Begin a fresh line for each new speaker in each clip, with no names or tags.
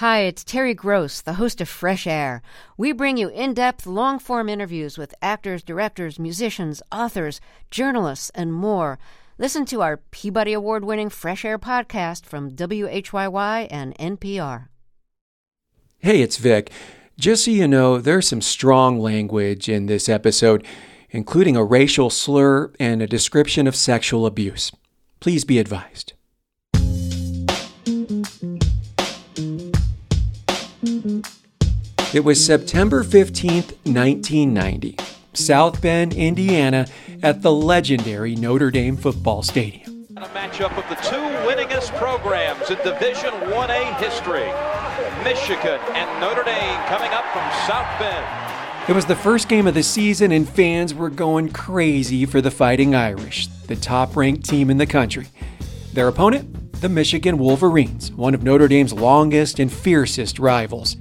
Hi, it's Terry Gross, the host of Fresh Air. We bring you in depth, long form interviews with actors, directors, musicians, authors, journalists, and more. Listen to our Peabody Award winning Fresh Air podcast from WHYY and NPR.
Hey, it's Vic. Just so you know, there's some strong language in this episode, including a racial slur and a description of sexual abuse. Please be advised. It was September 15th, 1990, South Bend, Indiana, at the legendary Notre Dame football stadium.
A matchup of the two winningest programs in Division 1A history. Michigan and Notre Dame coming up from South Bend.
It was the first game of the season, and fans were going crazy for the Fighting Irish, the top ranked team in the country. Their opponent, the Michigan Wolverines, one of Notre Dame's longest and fiercest rivals.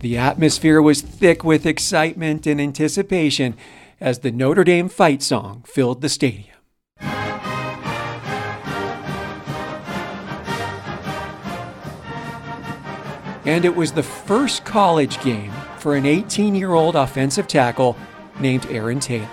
The atmosphere was thick with excitement and anticipation as the Notre Dame fight song filled the stadium. And it was the first college game for an 18 year old offensive tackle named Aaron Taylor.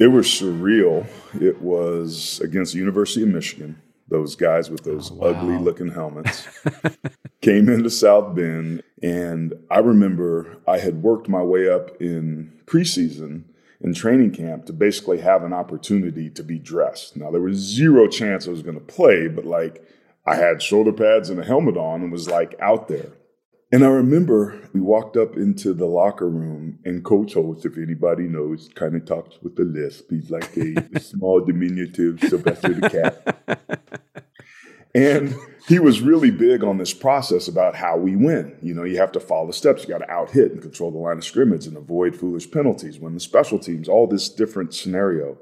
It was surreal. It was against the University of Michigan those guys with those oh, wow. ugly looking helmets came into South Bend. And I remember I had worked my way up in preseason in training camp to basically have an opportunity to be dressed. Now, there was zero chance I was going to play, but like I had shoulder pads and a helmet on and was like out there. And I remember we walked up into the locker room, and Coach Holtz, if anybody knows, kind of talks with the lisp. He's like a, a small, diminutive Sylvester the cat. And he was really big on this process about how we win. You know, you have to follow the steps. You got to out hit and control the line of scrimmage and avoid foolish penalties, win the special teams, all this different scenario.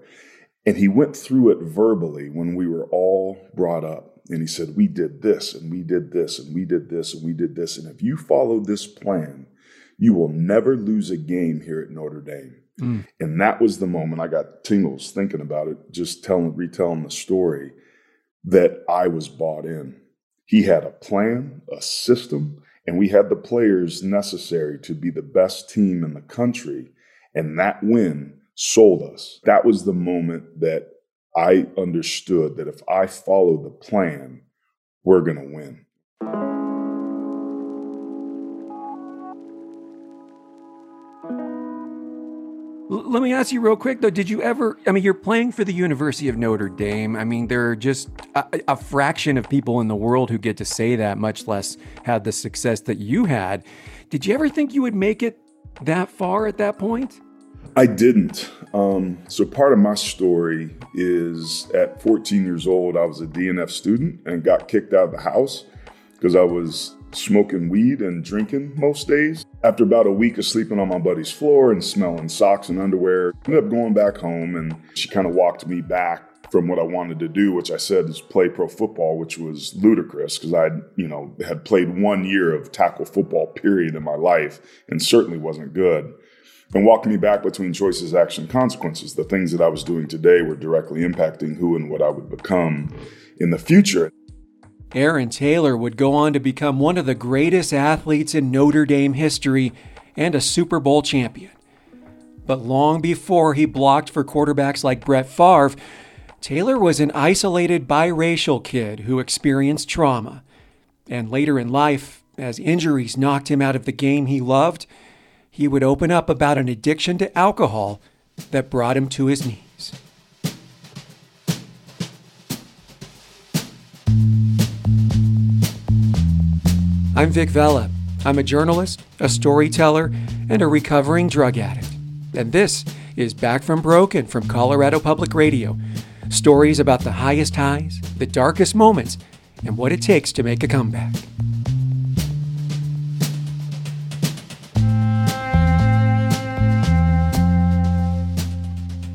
And he went through it verbally when we were all brought up. And he said, We did this, and we did this, and we did this, and we did this. And if you follow this plan, you will never lose a game here at Notre Dame. Mm. And that was the moment I got tingles thinking about it, just telling, retelling the story that I was bought in. He had a plan, a system, and we had the players necessary to be the best team in the country. And that win sold us. That was the moment that I understood that if I follow the plan, we're going to win.
Let me ask you real quick though. Did you ever i mean you're playing for the university of notre dame. I mean there are just a, a, fraction of people in the world who get to say that much less have the success that you had. Did you ever think you would make it that far at that point?
I didn't. Um, so part of my story is at 14 years old, I was a DNF student and got kicked out of the house because I was smoking weed and drinking most days. After about a week of sleeping on my buddy's floor and smelling socks and underwear, I ended up going back home and she kind of walked me back from what I wanted to do, which I said is play pro football, which was ludicrous because I, you know, had played one year of tackle football period in my life and certainly wasn't good and walking me back between choices, action, consequences. The things that I was doing today were directly impacting who and what I would become in the future.
Aaron Taylor would go on to become one of the greatest athletes in Notre Dame history and a Super Bowl champion. But long before he blocked for quarterbacks like Brett Favre, Taylor was an isolated biracial kid who experienced trauma. And later in life, as injuries knocked him out of the game he loved, he would open up about an addiction to alcohol that brought him to his knees. I'm Vic Vela. I'm a journalist, a storyteller, and a recovering drug addict. And this is Back from Broken from Colorado Public Radio. Stories about the highest highs, the darkest moments, and what it takes to make a comeback.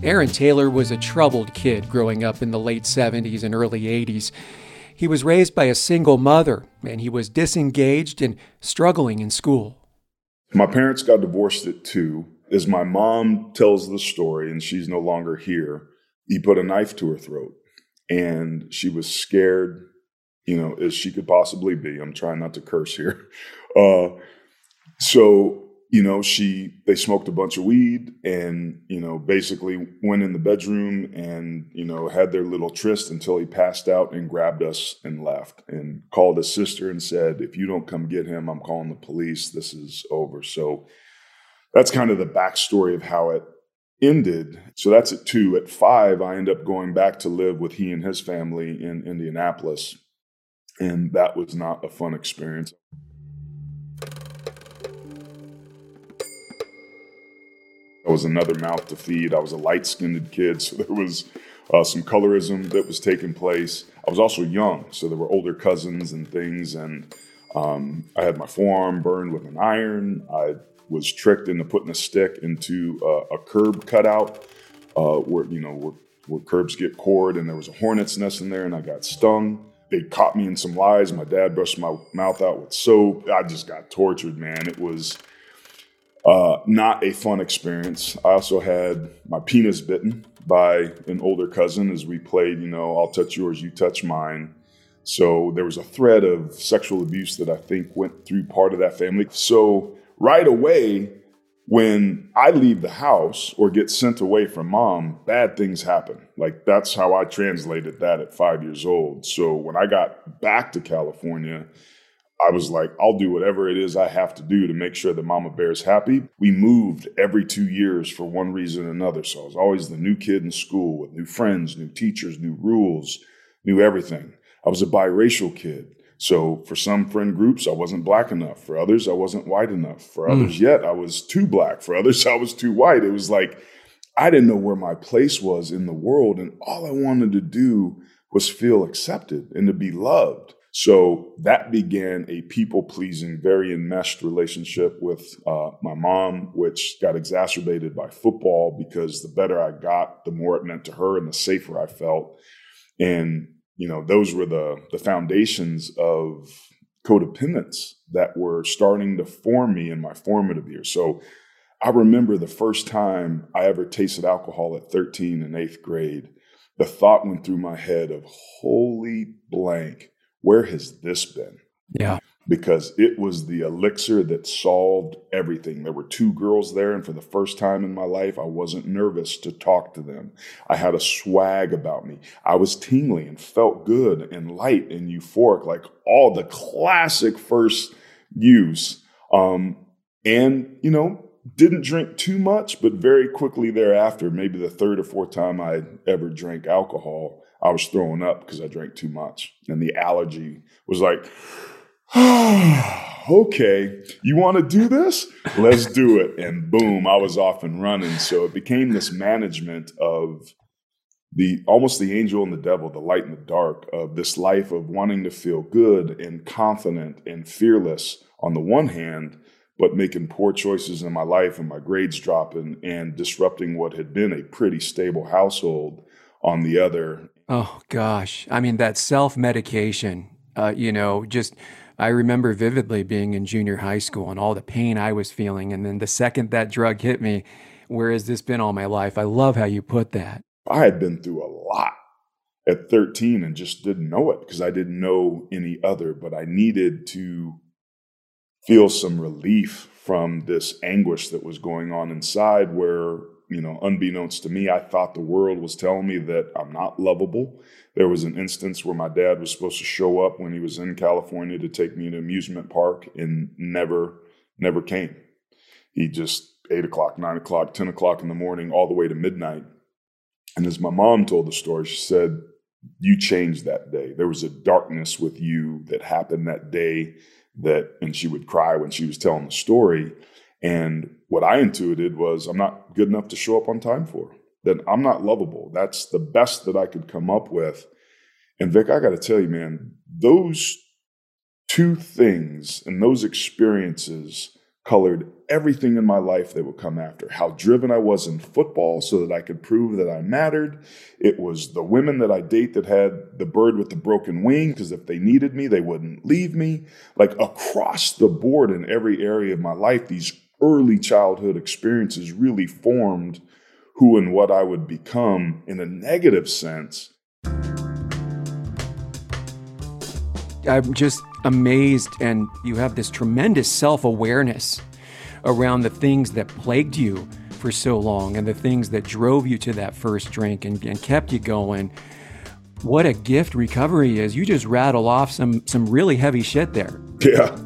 Aaron Taylor was a troubled kid growing up in the late 70s and early 80s. He was raised by a single mother, and he was disengaged and struggling in school.
My parents got divorced at two. As my mom tells the story, and she's no longer here, he put a knife to her throat. And she was scared you know, as she could possibly be. I'm trying not to curse here. Uh, so you know, she they smoked a bunch of weed and you know basically went in the bedroom and you know had their little tryst until he passed out and grabbed us and left and called his sister and said, "If you don't come get him, I'm calling the police. This is over." So that's kind of the backstory of how it ended. So that's at two. At five, I end up going back to live with he and his family in Indianapolis, and that was not a fun experience. I was another mouth to feed. I was a light skinned kid, so there was uh, some colorism that was taking place. I was also young, so there were older cousins and things, and um, I had my forearm burned with an iron. I was tricked into putting a stick into uh, a curb cutout uh, where you know where, where curbs get cored, and there was a hornet's nest in there, and I got stung. They caught me in some lies. My dad brushed my mouth out with soap. I just got tortured, man. It was uh, not a fun experience. I also had my penis bitten by an older cousin as we played, you know, I'll touch yours, you touch mine. So there was a thread of sexual abuse that I think went through part of that family. So right away, when I leave the house or get sent away from mom, bad things happen. Like that's how I translated that at five years old. So when I got back to California, I was like, I'll do whatever it is I have to do to make sure that Mama Bear is happy. We moved every two years for one reason or another. So I was always the new kid in school with new friends, new teachers, new rules, new everything. I was a biracial kid. So for some friend groups, I wasn't black enough. For others, I wasn't white enough. For mm. others, yet I was too black. For others, I was too white. It was like I didn't know where my place was in the world. And all I wanted to do was feel accepted and to be loved. So that began a people pleasing, very enmeshed relationship with uh, my mom, which got exacerbated by football because the better I got, the more it meant to her and the safer I felt. And, you know, those were the, the foundations of codependence that were starting to form me in my formative years. So I remember the first time I ever tasted alcohol at 13 in eighth grade. The thought went through my head of holy blank where has this been?
Yeah.
Because it was the elixir that solved everything. There were two girls there, and for the first time in my life, I wasn't nervous to talk to them. I had a swag about me. I was tingly and felt good and light and euphoric, like all the classic first use. Um, and, you know, didn't drink too much, but very quickly thereafter, maybe the third or fourth time I ever drank alcohol, I was throwing up because I drank too much. And the allergy was like, okay, you want to do this? Let's do it. And boom, I was off and running. So it became this management of the almost the angel and the devil, the light and the dark of this life of wanting to feel good and confident and fearless on the one hand, but making poor choices in my life and my grades dropping and disrupting what had been a pretty stable household on the other.
Oh gosh, I mean that self medication. Uh, you know, just I remember vividly being in junior high school and all the pain I was feeling, and then the second that drug hit me, where has this been all my life? I love how you put that.
I had been through a lot at 13 and just didn't know it because I didn't know any other, but I needed to feel some relief from this anguish that was going on inside where you know, unbeknownst to me, I thought the world was telling me that I'm not lovable. There was an instance where my dad was supposed to show up when he was in California to take me to an amusement park and never, never came. He just eight o'clock, nine o'clock, 10 o'clock in the morning, all the way to midnight. And as my mom told the story, she said, You changed that day. There was a darkness with you that happened that day that, and she would cry when she was telling the story. And what I intuited was I'm not good enough to show up on time for. That I'm not lovable. That's the best that I could come up with. And Vic, I got to tell you, man, those two things and those experiences colored everything in my life that would come after. How driven I was in football so that I could prove that I mattered. It was the women that I date that had the bird with the broken wing because if they needed me, they wouldn't leave me. Like across the board in every area of my life, these early childhood experiences really formed who and what I would become in a negative sense.
I'm just amazed, and you have this tremendous self awareness around the things that plagued you for so long and the things that drove you to that first drink and, and kept you going. What a gift recovery is. You just rattle off some some really heavy shit there.
Yeah.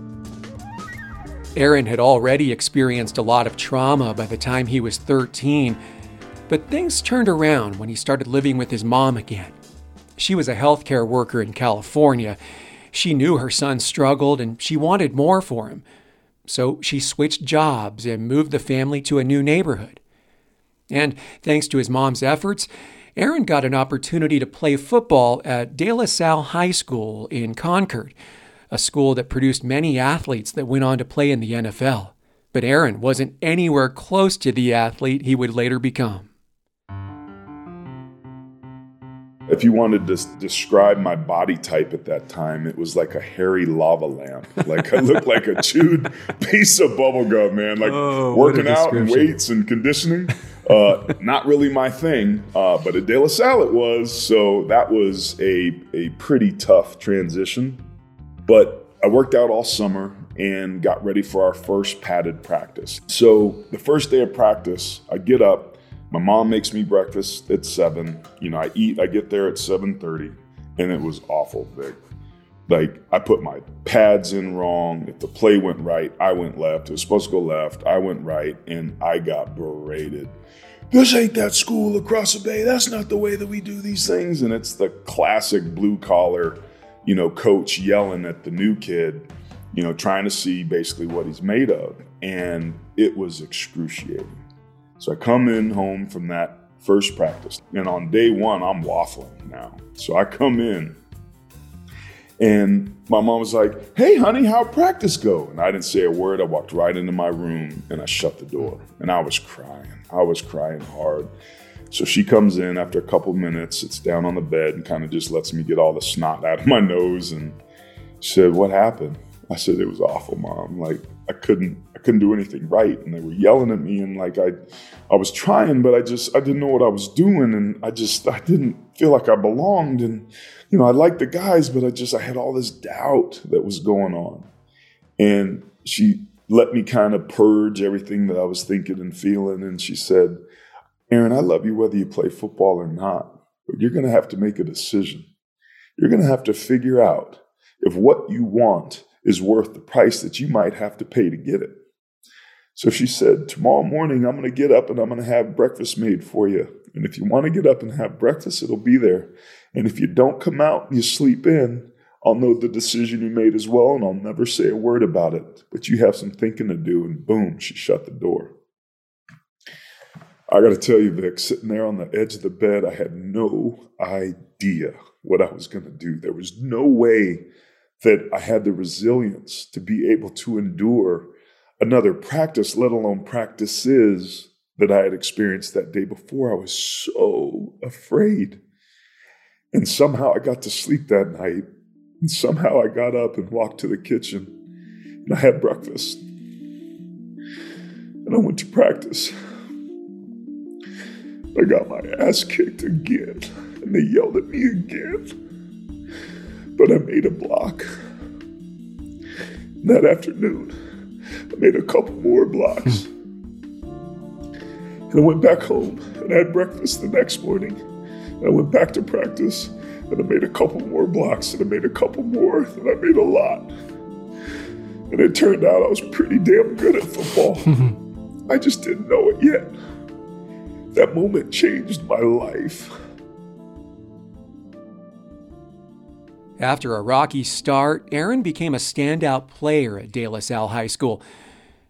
Aaron had already experienced a lot of trauma by the time he was 13, but things turned around when he started living with his mom again. She was a healthcare worker in California. She knew her son struggled and she wanted more for him. So she switched jobs and moved the family to a new neighborhood. And thanks to his mom's efforts, Aaron got an opportunity to play football at De La Salle High School in Concord, a school that produced many athletes that went on to play in the NFL. But Aaron wasn't anywhere close to the athlete he would later become.
If you wanted to describe my body type at that time, it was like a hairy lava lamp. Like I looked like a chewed piece of bubblegum, man. Like oh, working out and weights and conditioning. Uh, not really my thing, uh, but at De La Salle it was. So that was a, a pretty tough transition. But I worked out all summer and got ready for our first padded practice. So the first day of practice, I get up my mom makes me breakfast at seven. You know, I eat. I get there at seven thirty, and it was awful, Vic. Like I put my pads in wrong. If the play went right, I went left. It was supposed to go left. I went right, and I got berated. This ain't that school across the bay. That's not the way that we do these things. And it's the classic blue collar, you know, coach yelling at the new kid, you know, trying to see basically what he's made of. And it was excruciating. So I come in home from that first practice, and on day one, I'm waffling now. So I come in, and my mom was like, Hey, honey, how'd practice go? And I didn't say a word. I walked right into my room and I shut the door, and I was crying. I was crying hard. So she comes in after a couple minutes, sits down on the bed, and kind of just lets me get all the snot out of my nose. And she said, What happened? I said, It was awful, mom. Like, I couldn't I couldn't do anything right and they were yelling at me and like I I was trying but I just I didn't know what I was doing and I just I didn't feel like I belonged and you know I liked the guys but I just I had all this doubt that was going on. And she let me kind of purge everything that I was thinking and feeling and she said, "Aaron, I love you whether you play football or not, but you're going to have to make a decision. You're going to have to figure out if what you want is worth the price that you might have to pay to get it. So she said, Tomorrow morning, I'm going to get up and I'm going to have breakfast made for you. And if you want to get up and have breakfast, it'll be there. And if you don't come out and you sleep in, I'll know the decision you made as well, and I'll never say a word about it. But you have some thinking to do. And boom, she shut the door. I got to tell you, Vic, sitting there on the edge of the bed, I had no idea what I was going to do. There was no way that I had the resilience to be able to endure another practice, let alone practices that I had experienced that day before. I was so afraid. And somehow I got to sleep that night. And somehow I got up and walked to the kitchen and I had breakfast. And I went to practice. I got my ass kicked again. And they yelled at me again but I made a block. That afternoon, I made a couple more blocks. and I went back home and I had breakfast the next morning. And I went back to practice and I made a couple more blocks and I made a couple more and I made a lot. And it turned out I was pretty damn good at football. I just didn't know it yet. That moment changed my life.
After a rocky start, Aaron became a standout player at De La Salle High School.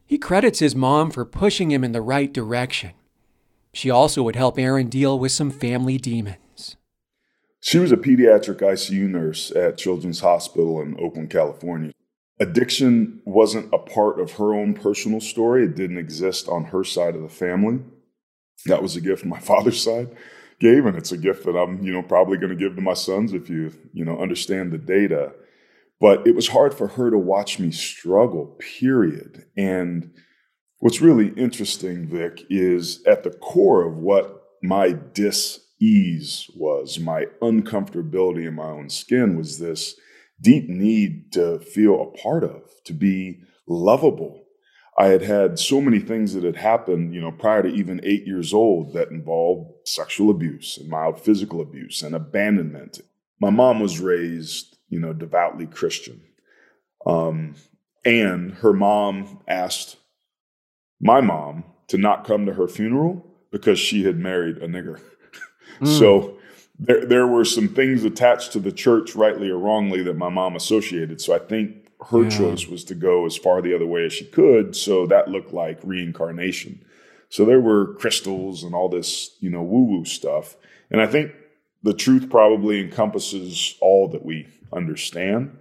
He credits his mom for pushing him in the right direction. She also would help Aaron deal with some family demons.
She was a pediatric ICU nurse at Children's Hospital in Oakland, California. Addiction wasn't a part of her own personal story, it didn't exist on her side of the family. That was a gift my father's side gave, and it's a gift that I'm, you know, probably going to give to my sons if you, you know, understand the data. But it was hard for her to watch me struggle, period. And what's really interesting, Vic, is at the core of what my dis ease was, my uncomfortability in my own skin was this deep need to feel a part of, to be lovable. I had had so many things that had happened, you know, prior to even eight years old that involved sexual abuse and mild physical abuse and abandonment. My mom was raised, you know, devoutly Christian. Um, and her mom asked my mom to not come to her funeral because she had married a nigger. Mm. so there, there were some things attached to the church, rightly or wrongly, that my mom associated. So I think her yeah. choice was to go as far the other way as she could. So that looked like reincarnation. So there were crystals and all this, you know, woo woo stuff. And I think the truth probably encompasses all that we understand.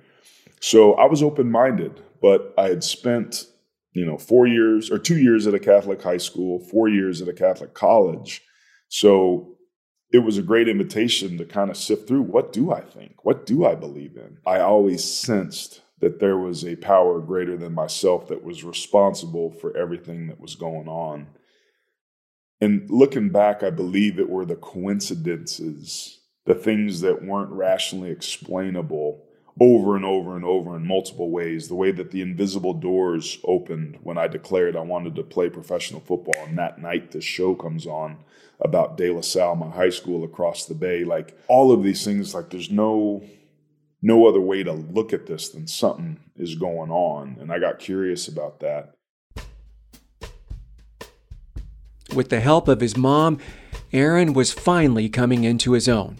So I was open minded, but I had spent, you know, four years or two years at a Catholic high school, four years at a Catholic college. So it was a great invitation to kind of sift through what do I think? What do I believe in? I always sensed that there was a power greater than myself that was responsible for everything that was going on. And looking back, I believe it were the coincidences, the things that weren't rationally explainable over and over and over in multiple ways. The way that the invisible doors opened when I declared I wanted to play professional football, and that night the show comes on about De La Salle, my high school across the bay. Like all of these things, like there's no no other way to look at this than something is going on. And I got curious about that.
With the help of his mom, Aaron was finally coming into his own.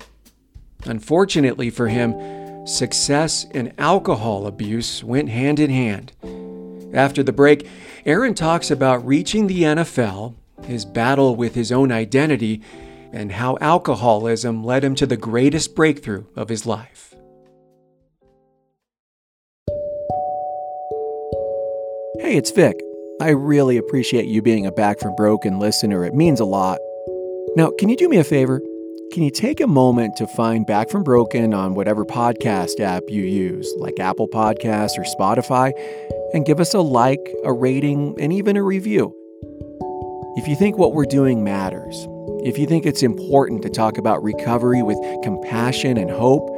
Unfortunately for him, success and alcohol abuse went hand in hand. After the break, Aaron talks about reaching the NFL, his battle with his own identity, and how alcoholism led him to the greatest breakthrough of his life.
Hey, it's Vic. I really appreciate you being a Back from Broken listener. It means a lot. Now, can you do me a favor? Can you take a moment to find Back from Broken on whatever podcast app you use, like Apple Podcasts or Spotify, and give us a like, a rating, and even a review? If you think what we're doing matters, if you think it's important to talk about recovery with compassion and hope,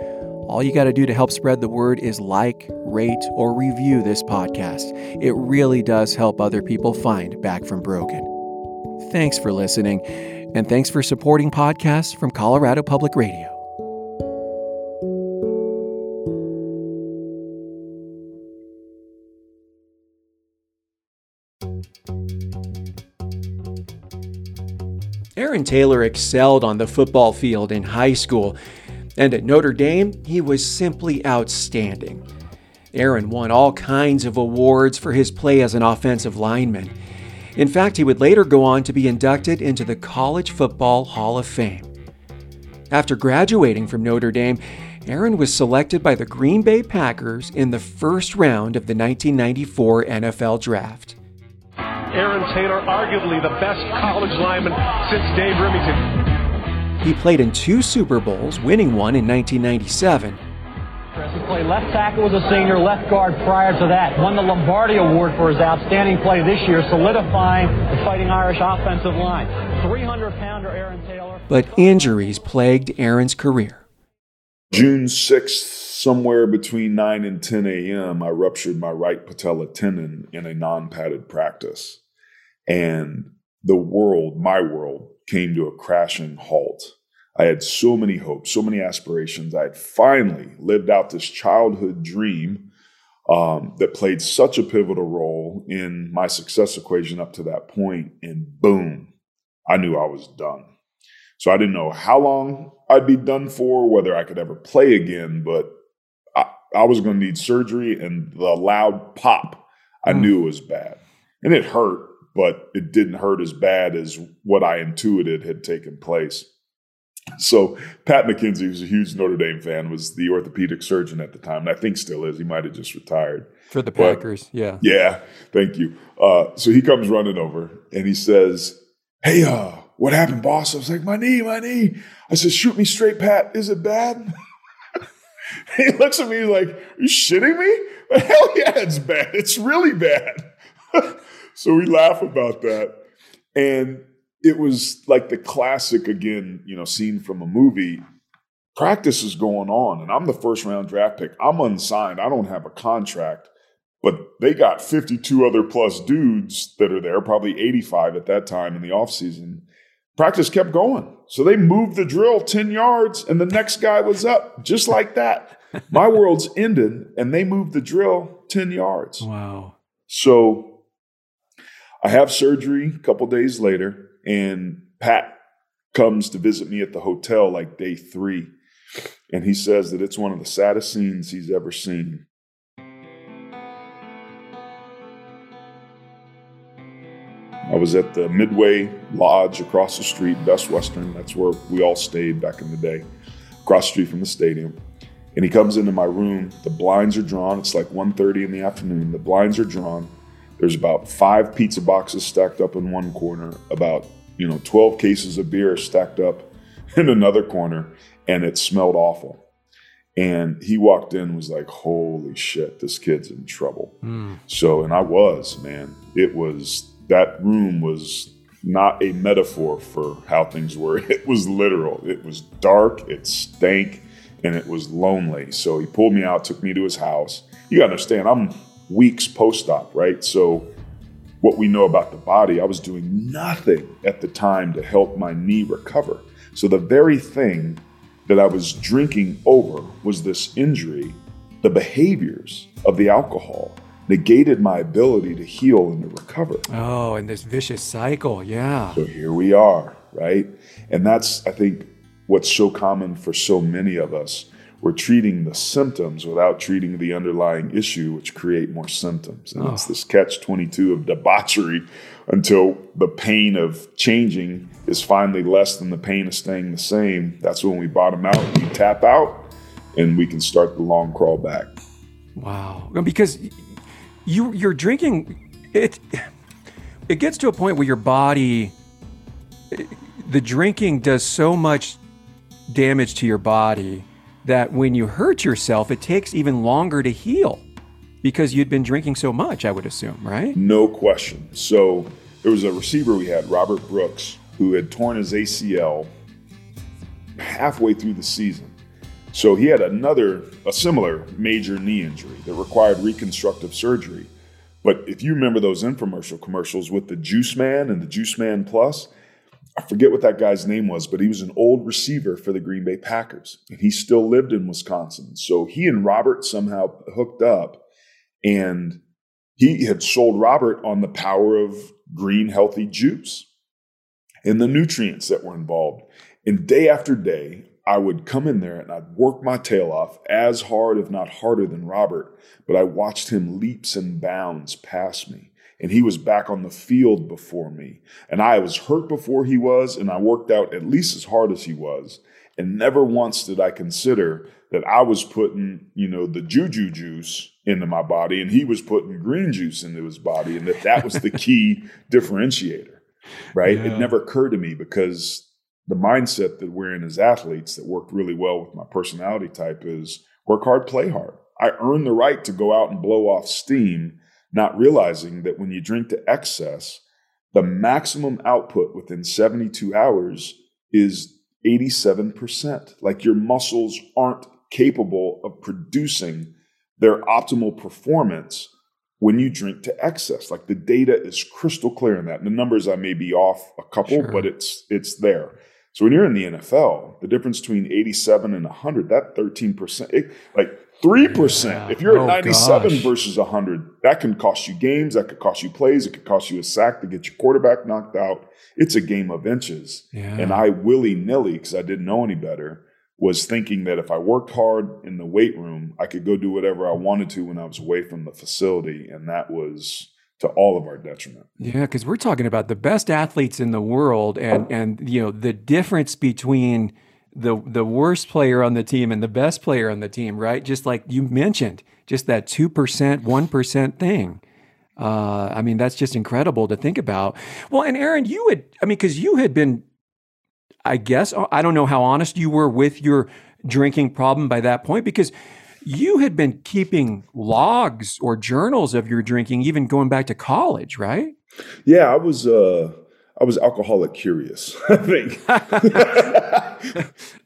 all you got to do to help spread the word is like, rate, or review this podcast. It really does help other people find Back from Broken. Thanks for listening. And thanks for supporting podcasts from Colorado Public Radio.
Aaron Taylor excelled on the football field in high school, and at Notre Dame, he was simply outstanding. Aaron won all kinds of awards for his play as an offensive lineman. In fact, he would later go on to be inducted into the College Football Hall of Fame. After graduating from Notre Dame, Aaron was selected by the Green Bay Packers in the first round of the 1994 NFL Draft.
Aaron Taylor, arguably the best college lineman since Dave Rimington.
He played in two Super Bowls, winning one in 1997
he played left tackle as a senior, left guard prior to that. Won the Lombardi Award for his outstanding play this year, solidifying the Fighting Irish offensive line. 300 pounder Aaron Taylor.
But injuries plagued Aaron's career.
June 6th, somewhere between 9 and 10 a.m., I ruptured my right patella tendon in a non padded practice. And the world, my world, came to a crashing halt. I had so many hopes, so many aspirations. I had finally lived out this childhood dream um, that played such a pivotal role in my success equation up to that point, and boom, I knew I was done. So I didn't know how long I'd be done for, whether I could ever play again, but I, I was going to need surgery, and the loud pop I mm. knew was bad. And it hurt, but it didn't hurt as bad as what I intuited had taken place. So Pat McKenzie, who's a huge Notre Dame fan, was the orthopedic surgeon at the time, and I think still is. He might have just retired
for the Packers. But, yeah,
yeah. Thank you. Uh, so he comes running over and he says, "Hey, uh, what happened, boss?" I was like, "My knee, my knee." I said, "Shoot me straight, Pat. Is it bad?" he looks at me like, "Are you shitting me?" Hell yeah, it's bad. It's really bad. so we laugh about that, and it was like the classic again, you know, scene from a movie. practice is going on, and I'm the first round draft pick. I'm unsigned. I don't have a contract, but they got 52 other plus dudes that are there, probably 85 at that time in the offseason. Practice kept going. So they moved the drill 10 yards, and the next guy was up just like that. My world's ended, and they moved the drill 10 yards.
Wow.
So I have surgery a couple days later, and Pat comes to visit me at the hotel like day three. And he says that it's one of the saddest scenes he's ever seen. I was at the Midway Lodge across the street, Best Western. That's where we all stayed back in the day, across the street from the stadium. And he comes into my room. The blinds are drawn. It's like 1.30 in the afternoon. The blinds are drawn. There's about five pizza boxes stacked up in one corner, about you know 12 cases of beer stacked up in another corner, and it smelled awful. And he walked in was like, holy shit, this kid's in trouble.
Mm.
So, and I was, man. It was, that room was not a metaphor for how things were. It was literal. It was dark, it stank, and it was lonely. So he pulled me out, took me to his house. You gotta understand, I'm weeks post op, right? So, what we know about the body, I was doing nothing at the time to help my knee recover. So, the very thing that I was drinking over was this injury. The behaviors of the alcohol negated my ability to heal and to recover.
Oh, and this vicious cycle, yeah.
So here we are, right? And that's, I think, what's so common for so many of us. We're treating the symptoms without treating the underlying issue, which create more symptoms. And
Oh.
it's this catch 22 of debauchery until the pain of changing is finally less than the pain of staying the same. That's when we bottom out, we tap out, and we can start the long crawl back.
Wow. Because you you're drinking it it gets to a point where your body the drinking does so much damage to your body that when you hurt yourself it takes even longer to heal because you'd been drinking so much, I would assume, right?
No question. So there was a receiver we had, Robert Brooks, who had torn his ACL halfway through the season. So he had another, a similar major knee injury that required reconstructive surgery. But if you remember those infomercial commercials with the Juice Man and the Juice Man Plus, I forget what that guy's name was, but he was an old receiver for the Green Bay Packers. And he still lived in Wisconsin. So he and Robert somehow hooked up and he had sold Robert on the power of green, healthy juice and the nutrients that were involved. And day after day, I would come in there and I'd work my tail off as hard, if not harder, than Robert. But I watched him leaps and bounds past me. And he was back on the field before me. And I was hurt before he was, and I worked out at least as hard as he was. And never once did I consider that I was putting, you know, the juju juice into my body and he was putting green juice into his body and that that was the key differentiator, right?
Yeah.
It never occurred to me because the mindset that we're in as athletes that worked really well with my personality type is work hard, play hard. I earn the right to go out and blow off steam, not realizing that when you drink to excess, the maximum output within 72 hours is 87%. Like your muscles aren't capable of producing their optimal performance when you drink to excess. Like the data is crystal clear in that. And the numbers I may be off a couple,
Sure.
but it's it's there. So when you're in the NFL, the difference between 87 and 100, that 13%, it, like 3%.
Yeah.
If you're
Oh,
at 97
gosh.
versus 100, that can cost you games, that could cost you plays, it could cost you a sack to get your quarterback knocked out. It's a game of inches.
Yeah.
And I willy nilly, because I didn't know any better, was thinking that if I worked hard in the weight room, I could go do whatever I wanted to when I was away from the facility. And that was to all of our detriment.
Yeah, because we're talking about the best athletes in the world, and and you know the difference between the the worst player on the team and the best player on the team, right? Just like you mentioned, just that two percent, one percent thing. Uh, I mean, that's just incredible to think about. Well, and Aaron, you had, I mean, because you had been, I guess, I don't know how honest you were with your drinking problem by that point, because you had been keeping logs or journals of your drinking, even going back to college, right?
Yeah, I was uh I was alcoholic curious, I think.
I,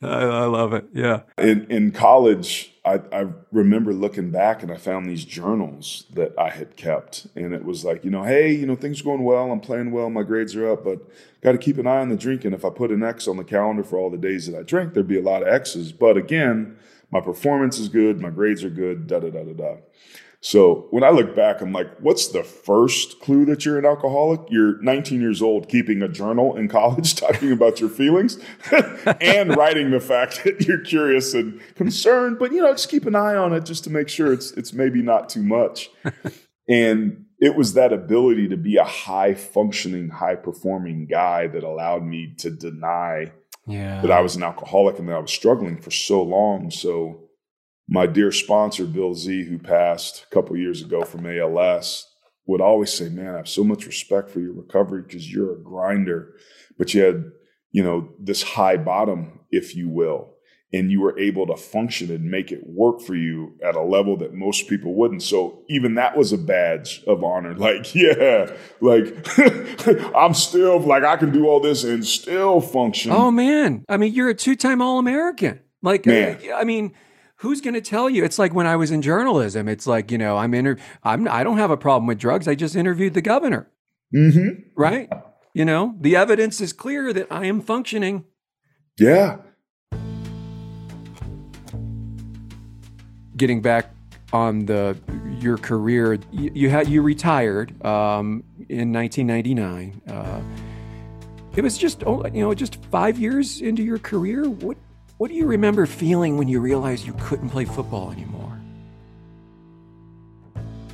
I, love it. Yeah.
In, in college, I, I, remember looking back and I found these journals that I had kept. And it was like, you know, hey, you know, things are going well. I'm playing well. My grades are up, but got to keep an eye on the drinking. If I put an X on the calendar for all the days that I drink, there'd be a lot of X's. But again, my performance is good. My grades are good, da da da da da. So when I look back, I'm like, what's the first clue that you're an alcoholic? You're 19 years old, keeping a journal in college, talking about your feelings, and writing the fact that you're curious and concerned, but you know, just keep an eye on it just to make sure it's it's maybe not too much. and it was that ability to be a high functioning, high performing guy that allowed me to deny yeah. that I was an alcoholic and that I was struggling for so long. So my dear sponsor, Bill Z, who passed a couple years ago from ALS, would always say, Man, I have so much respect for your recovery because you're a grinder, but you had, you know, this high bottom, if you will, and you were able to function and make it work for you at a level that most people wouldn't. So even that was a badge of honor. Like, yeah, like I'm still like I can do all this and still function.
Oh man. I mean, you're a two-time All-American. Like, man. I mean, who's going to tell you? It's like when I was in journalism. It's like you know, I'm inter- I'm I don't have a problem with drugs. I just interviewed the governor.
Mm-hmm.
Right? You know, the evidence is clear that I am functioning.
Yeah.
Getting back on the your career, you, you had you retired um, in 1999. Uh, it was just oh, you know just five years into your career. What what do you remember feeling when you realized you couldn't play football anymore?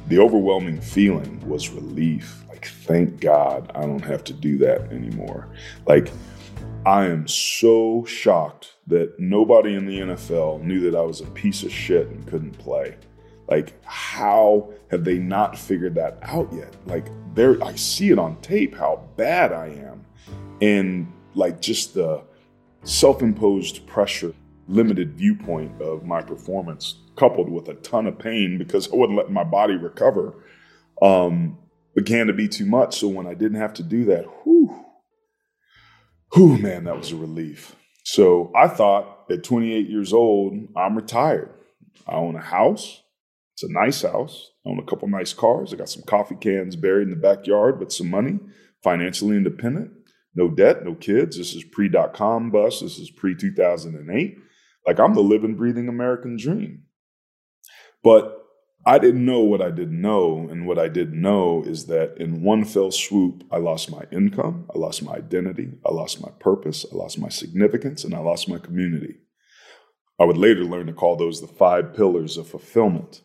The overwhelming feeling was relief. Like, thank God I don't have to do that anymore. Like, I am so shocked that nobody in the NFL knew that I was a piece of shit and couldn't play. Like, how have they not figured that out yet? Like, there, I see it on tape how bad I am, and like just the self imposed pressure, limited viewpoint of my performance, coupled with a ton of pain because I wouldn't let my body recover, um, began to be too much. So when I didn't have to do that, whew, whew, man, that was a relief. So I thought at 28 years old, I'm retired. I own a house. It's a nice house. I own a couple nice cars. I got some coffee cans buried in the backyard with some money, financially independent no debt, no kids. This is pre dot com bust. This is pre 2008. Like I'm the living, breathing American dream. But I didn't know what I didn't know. And what I didn't know is that in one fell swoop, I lost my income, I lost my identity, I lost my purpose, I lost my significance, and I lost my community. I would later learn to call those the five pillars of fulfillment.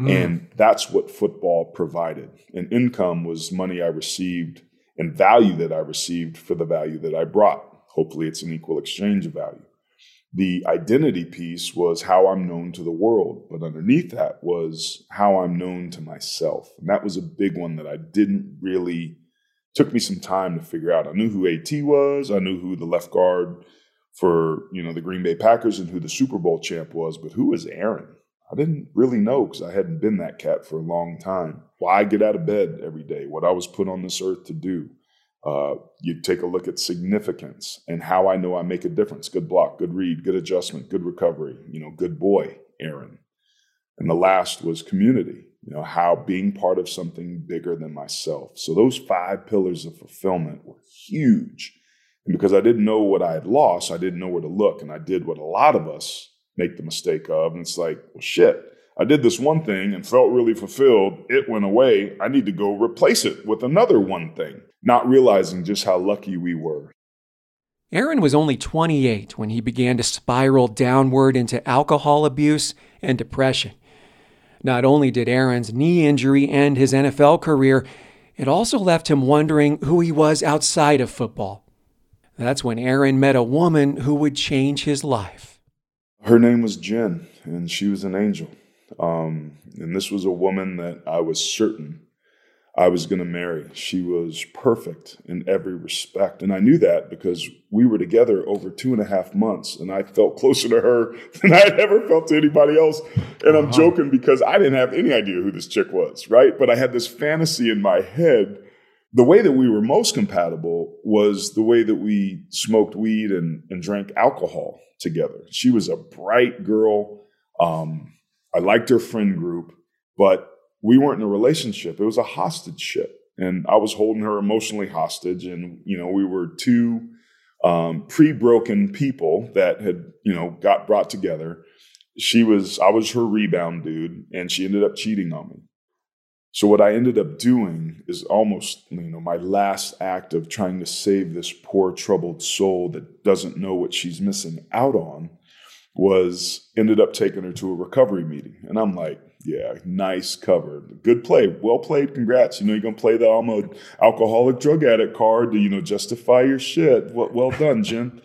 Mm. And that's what football provided. And income was money I received and value that I received for the value that I brought. Hopefully, it's an equal exchange of value. The identity piece was how I'm known to the world, but underneath that was how I'm known to myself. And that was a big one that I didn't really took me some time to figure out. I knew who AT was, I knew who the left guard for, you know, the Green Bay Packers and who the Super Bowl champ was, but who was Aaron? I didn't really know because I hadn't been that cat for a long time. Why I get out of bed every day, what I was put on this earth to do. Uh, you take a look at significance and how I know I make a difference. Good block, good read, good adjustment, good recovery. You know, good boy, Aaron. And the last was community. You know, how being part of something bigger than myself. So those five pillars of fulfillment were huge. And because I didn't know what I had lost, I didn't know where to look. And I did what a lot of us make the mistake of. And it's like, well, shit, I did this one thing and felt really fulfilled. It went away. I need to go replace it with another one thing, not realizing just how lucky we were.
Aaron was only 28 when he began to spiral downward into alcohol abuse and depression. Not only did Aaron's knee injury end his NFL career, it also left him wondering who he was outside of football. That's when Aaron met a woman who would change his life.
Her name was Jen, and she was an angel. Um, and this was a woman that I was certain I was going to marry. She was perfect in every respect. And I knew that because we were together over two and a half months, and I felt closer to her than I had ever felt to anybody else. And I'm uh-huh. joking because I didn't have any idea who this chick was, right? But I had this fantasy in my head the way that we were most compatible was the way that we smoked weed and, and drank alcohol together. She was a bright girl. Um, I liked her friend group, but we weren't in a relationship. It was a hostage ship. And I was holding her emotionally hostage. And, you know, we were two um, pre-broken people that had, you know, got brought together. She was, I was her rebound dude, and she ended up cheating on me. So what I ended up doing is almost, you know, my last act of trying to save this poor troubled soul that doesn't know what she's missing out on was ended up taking her to a recovery meeting. And I'm like, yeah, nice cover. Good play. Well played. Congrats. You know, you're going to play the I'm alcoholic drug addict card to, you know, justify your shit. Well, well done, Jim.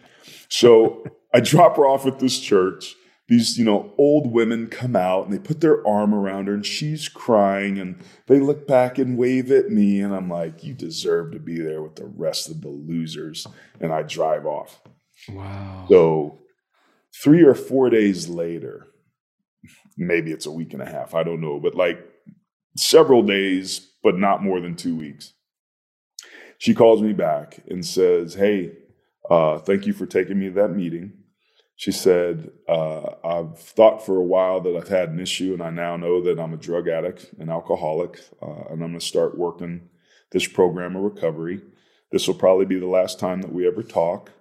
So I drop her off at this church these you know old women come out and they put their arm around her and she's crying and they look back and wave at me and i'm like you deserve to be there with the rest of the losers and i drive off
wow
so three or four days later maybe it's a week and a half i don't know but like several days but not more than two weeks she calls me back and says hey uh, thank you for taking me to that meeting she said, uh, I've thought for a while that I've had an issue, and I now know that I'm a drug addict, an alcoholic, uh, and I'm going to start working this program of recovery. This will probably be the last time that we ever talk.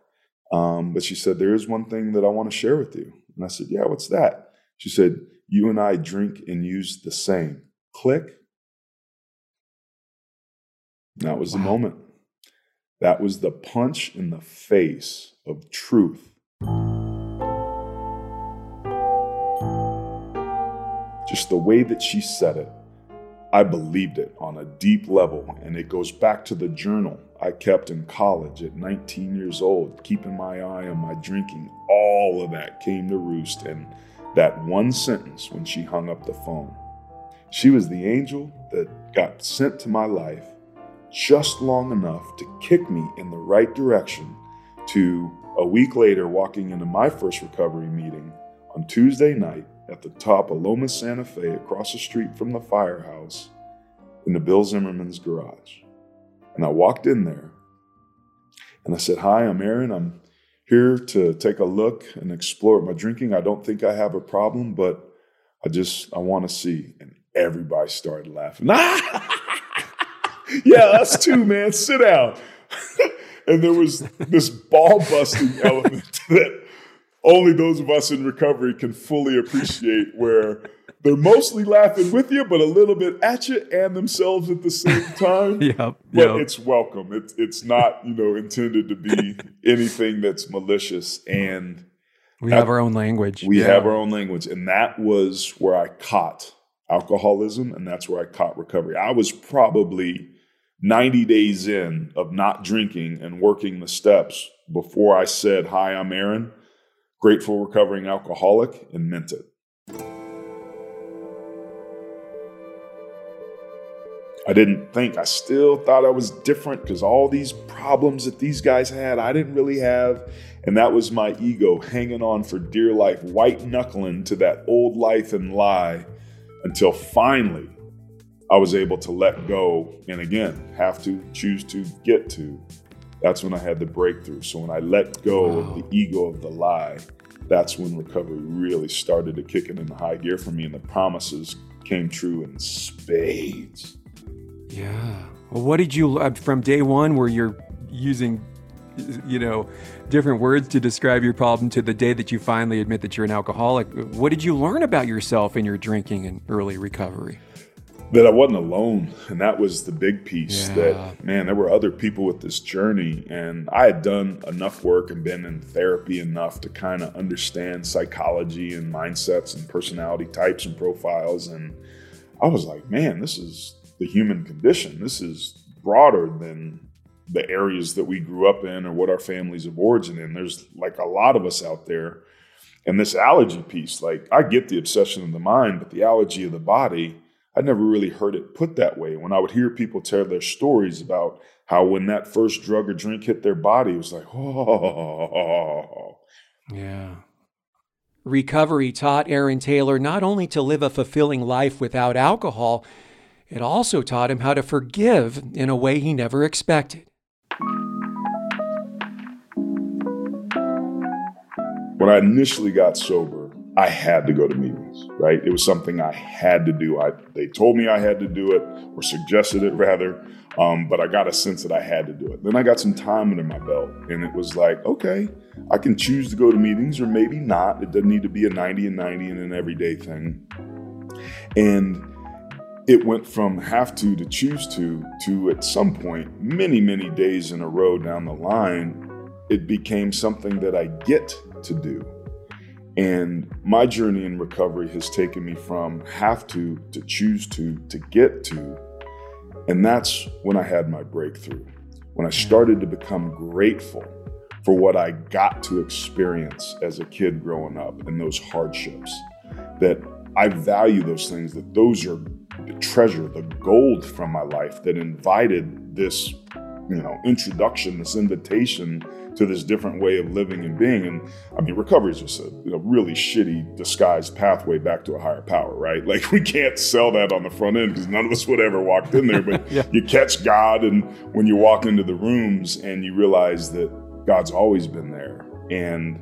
Um, but she said, There is one thing that I want to share with you. And I said, Yeah, what's that? She said, You and I drink and use the same. Click. that was wow. the moment. That was the punch in the face of truth Just the way that she said it, I believed it on a deep level, and it goes back to the journal I kept in college at 19 years old, keeping my eye on my drinking. All of that came to roost in that one sentence when she hung up the phone. She was the angel that got sent to my life just long enough to kick me in the right direction to a week later walking into my first recovery meeting on Tuesday night at the top of Loma Santa Fe across the street from the firehouse in the Bill Zimmerman's garage. And I walked in there and I said, Hi, I'm Aaron. I'm here to take a look and explore my drinking. I don't think I have a problem, but I just I want to see. And everybody started laughing. yeah, us too, man. Sit down. and there was this ball busting element that only those of us in recovery can fully appreciate where they're mostly laughing with you, but a little bit at you and themselves at the same time.
yep.
But
yep.
it's welcome. It's it's not, you know, intended to be anything that's malicious. And
we have our own language.
We yeah. have our own language. And that was where I caught alcoholism and that's where I caught recovery. I was probably 90 days in of not drinking and working the steps before I said, Hi, I'm Aaron grateful recovering alcoholic, and meant it. I didn't think, I still thought I was different because all these problems that these guys had, I didn't really have. And that was my ego hanging on for dear life, white knuckling to that old life and lie until finally I was able to let go and again have to choose to get to that's when I had the breakthrough. So when I let go wow. of the ego of the lie, that's when recovery really started to kick it into high gear for me, and the promises came true in spades.
Yeah. Well, what did you uh, from day one, where you're using, you know, different words to describe your problem, to the day that you finally admit that you're an alcoholic? What did you learn about yourself in your drinking and early recovery?
that I wasn't alone. And that was the big piece yeah. that, man, there were other people with this journey. And I had done enough work and been in therapy enough to kind of understand psychology and mindsets and personality types and profiles. And I was like, man, this is the human condition. This is broader than the areas that we grew up in or what our families of origin in. There's like a lot of us out there. And this allergy piece, like I get the obsession of the mind, but the allergy of the body, I never really heard it put that way. When I would hear people tell their stories about how when that first drug or drink hit their body, it was like, oh.
Yeah. Recovery taught Aaron Taylor not only to live a fulfilling life without alcohol, it also taught him how to forgive in a way he never expected.
When I initially got sober, I had to go to meetings, right? It was something I had to do. I, they told me I had to do it, or suggested it rather, um, but I got a sense that I had to do it. Then I got some time under my belt, and it was like, okay, I can choose to go to meetings or maybe not. It doesn't need to be a 90 and 90 and an everyday thing. And it went from have to to choose to to at some point, many, many days in a row down the line, it became something that I get to do. And my journey in recovery has taken me from have to to choose to to get to. And that's when I had my breakthrough, when I mm. started to become grateful for what I got to experience as a kid growing up and those hardships. That I value those things, that those are the treasure, the gold from my life that invited this, you know, introduction, this invitation to this different way of living and being. And I mean, recovery is just a you know, really shitty disguised pathway back to a higher power, right? Like we can't sell that on the front end because none of us would ever walked in there. But yeah. you catch God, and when you walk into the rooms and you realize that God's always been there, and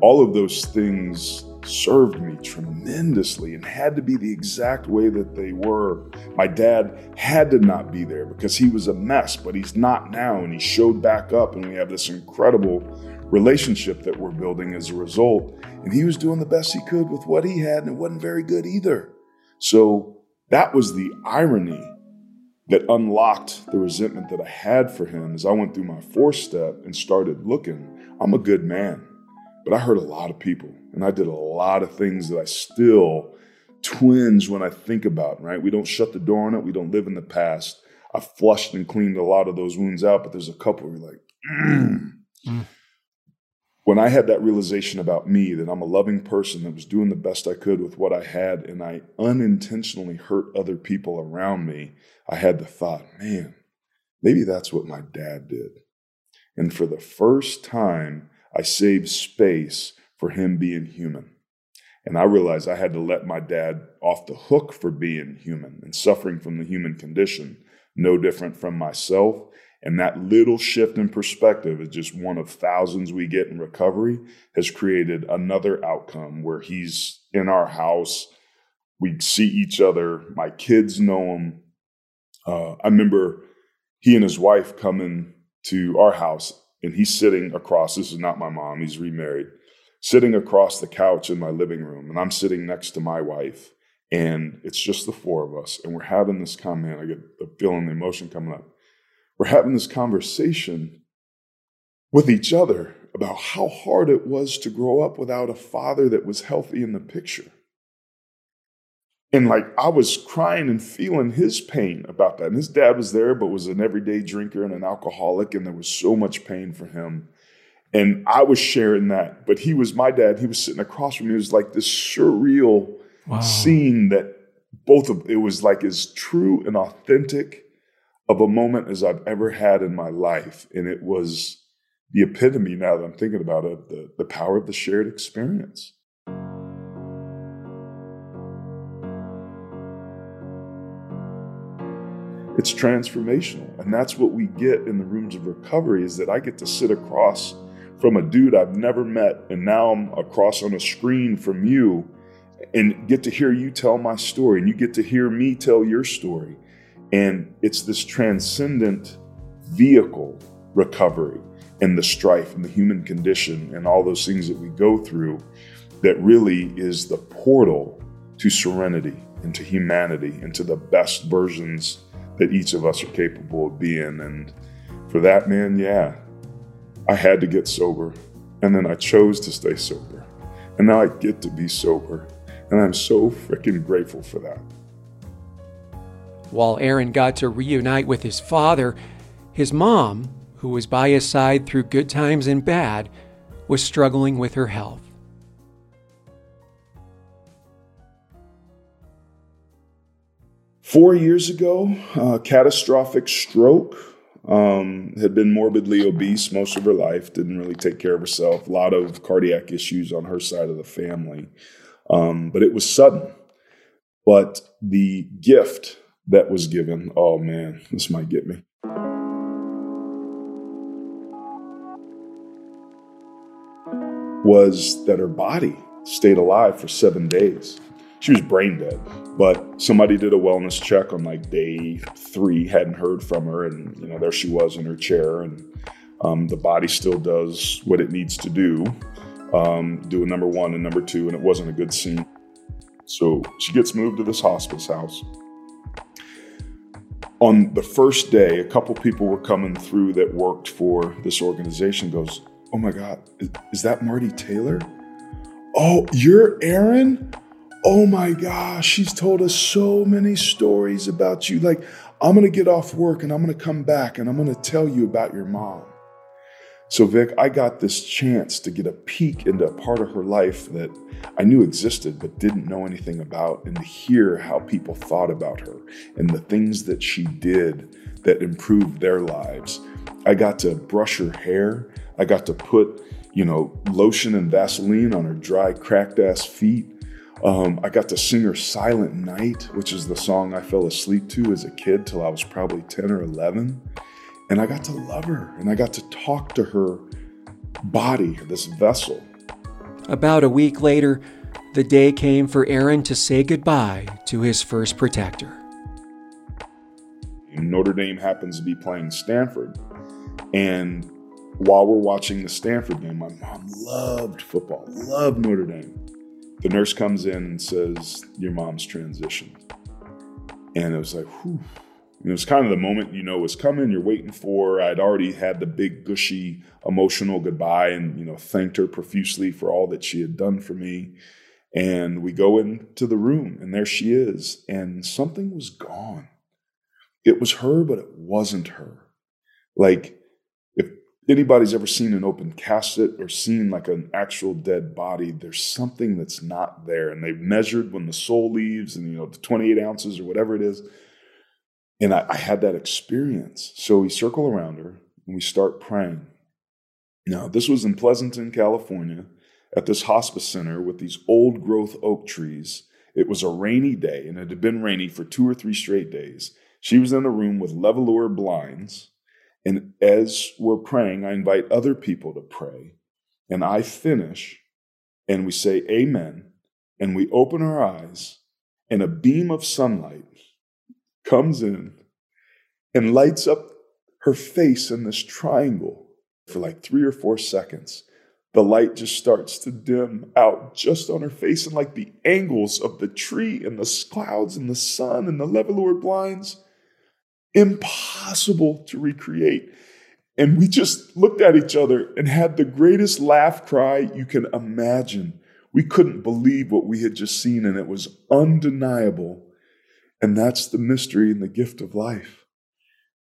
all of those things served me tremendously and had to be the exact way that they were. My dad had to not be there because he was a mess, but he's not now. And he showed back up, and we have this incredible relationship that we're building as a result. And he was doing the best he could with what he had, and it wasn't very good either. So that was the irony that unlocked the resentment that I had for him as I went through my fourth step and started looking. I'm a good man. But I hurt a lot of people and I did a lot of things that I still twinge when I think about, right? We don't shut the door on it. We don't live in the past. I flushed and cleaned a lot of those wounds out, but there's a couple where you're like, mm. Mm. when I had that realization about me that I'm a loving person that was doing the best I could with what I had, and I unintentionally hurt other people around me, I had the thought, man, maybe that's what my dad did. And for the first time, I saved space for him being human. And I realized I had to let my dad off the hook for being human and suffering from the human condition, no different from myself. And that little shift in perspective is just one of thousands we get in recovery, has created another outcome where he's in our house. We see each other. My kids know him. Uh, I remember he and his wife coming to our house and he's sitting across. This is not my mom, he's remarried, sitting across the couch in my living room. And I'm sitting next to my wife. And it's just the four of us. And we're having this comment. I get the feeling, the emotion coming up. We're having this conversation with each other about how hard it was to grow up without a father that was healthy in the picture. And like I was crying and feeling his pain about that. And his dad was there, but was an everyday drinker and an alcoholic, and there was so much pain for him. And I was sharing that, but he was my dad. He was sitting across from me. It was like this surreal wow. scene that both of it was like as true and authentic of a moment as I've ever had in my life. And it was the epitome now that I'm thinking about it, the, the power of the shared experience. It's transformational and that's what we get in the rooms of recovery is that i get to sit across from a dude i've never met and now i'm across on a screen from you and get to hear you tell my story and you get to hear me tell your story. And it's this transcendent vehicle recovery and the strife and the human condition and all those things that we go through that really is the portal to serenity and to humanity and to the best versions that each of us are capable of being. And for that, man, yeah, I had to get sober. And then I chose to stay sober. And now I get to be sober. And I'm so freaking grateful for that.
While Aaron got to reunite with his father, his mom, who was by his side through good times and bad, was struggling with her health.
Four years ago, uh, catastrophic stroke. Um, had been morbidly obese most of her life. Didn't really take care of herself. A lot of cardiac issues on her side of the family, um, but it was sudden. But the gift that was given. Oh man, this might get me. Was that her body stayed alive for seven days. She was brain dead, but somebody did a wellness check on like day three, hadn't heard from her, and you know there she was in her chair, and um, the body still does what it needs to do, um, do a number one and number two, and it wasn't a good scene. So she gets moved to this hospice house. On the first day, a couple people were coming through that worked for this organization. Goes, oh my God, is, is that Marty Taylor? Oh, you're Aaron? Oh my gosh, she's told us so many stories about you. Like, I'm gonna get off work and I'm gonna come back and I'm gonna tell you about your mom. So, Vic, I got this chance to get a peek into a part of her life that I knew existed but didn't know anything about, and to hear how people thought about her and the things that she did that improved their lives. I got to brush her hair. I got to put, you know, lotion and Vaseline on her dry, cracked ass feet. Um, I got to sing her Silent Night, which is the song I fell asleep to as a kid till I was probably 10 or 11. And I got to love her and I got to talk to her body, this vessel.
About a week later, the day came for Aaron to say goodbye to his first protector.
Notre Dame happens to be playing Stanford. And while we're watching the Stanford game, my mom loved football, loved Notre Dame. The nurse comes in and says, Your mom's transitioned. And it was like, whew. And it was kind of the moment you know was coming, you're waiting for. I'd already had the big, gushy, emotional goodbye and, you know, thanked her profusely for all that she had done for me. And we go into the room, and there she is. And something was gone. It was her, but it wasn't her. Like, anybody's ever seen an open casket or seen like an actual dead body, there's something that's not there. And they've measured when the soul leaves and, you know, the 28 ounces or whatever it is. And I, I had that experience. So we circle around her and we start praying. Now, this was in Pleasanton, California, at this hospice center with these old growth oak trees. It was a rainy day, and it had been rainy for two or three straight days. She was in a room with Levolor blinds. And as we're praying, I invite other people to pray. And I finish, and we say, Amen. And we open our eyes, and a beam of sunlight comes in and lights up her face in this triangle for like three or four seconds. The light just starts to dim out just on her face, and like the angles of the tree and the clouds and the sun and the Levolor blinds, impossible to recreate. And we just looked at each other and had the greatest laugh cry you can imagine. We couldn't believe what we had just seen, and it was undeniable. And that's the mystery and the gift of life.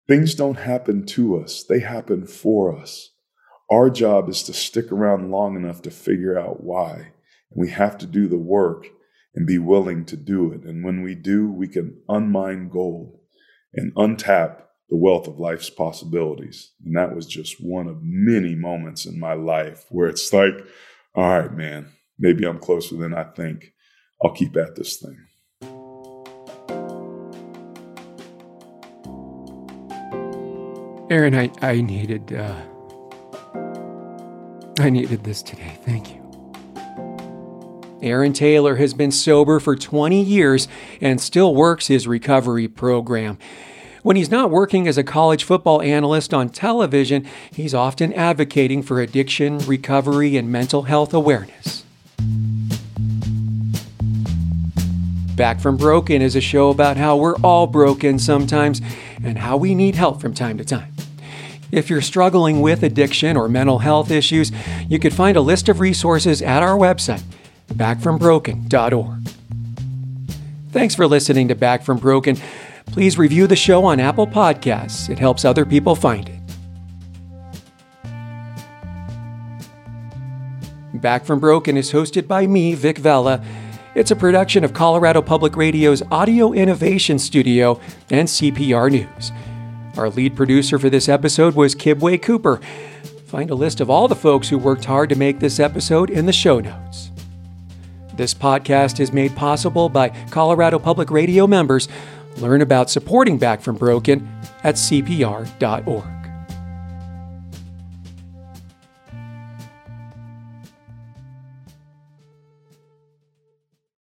Things don't happen to us, they happen for us. Our job is to stick around long enough to figure out why. And we have to do the work and be willing to do it. And when we do, we can unmine gold and untap the wealth of life's possibilities. And that was just one of many moments in my life where it's like, all right, man, maybe I'm closer than I think. I'll keep at this thing.
Aaron, I, I needed uh, I needed this today. Thank you. Aaron Taylor has been sober for 20 years and still works his recovery program. When he's not working as a college football analyst on television, he's often advocating for addiction, recovery, and mental health awareness. Back from Broken is a show about how we're all broken sometimes and how we need help from time to time. If you're struggling with addiction or mental health issues, you can find a list of resources at our website, backfrombroken.org. Thanks for listening to Back from Broken. Please review the show on Apple Podcasts, it helps other people find it. Back from Broken is hosted by me, Vic Vela. It's a production of Colorado Public Radio's Audio Innovation Studio and CPR News. Our lead producer for this episode was Kibwe Cooper. Find a list of all the folks who worked hard to make this episode in the show notes. This podcast is made possible by Colorado Public Radio members. Learn about supporting Back from Broken at CPR.org.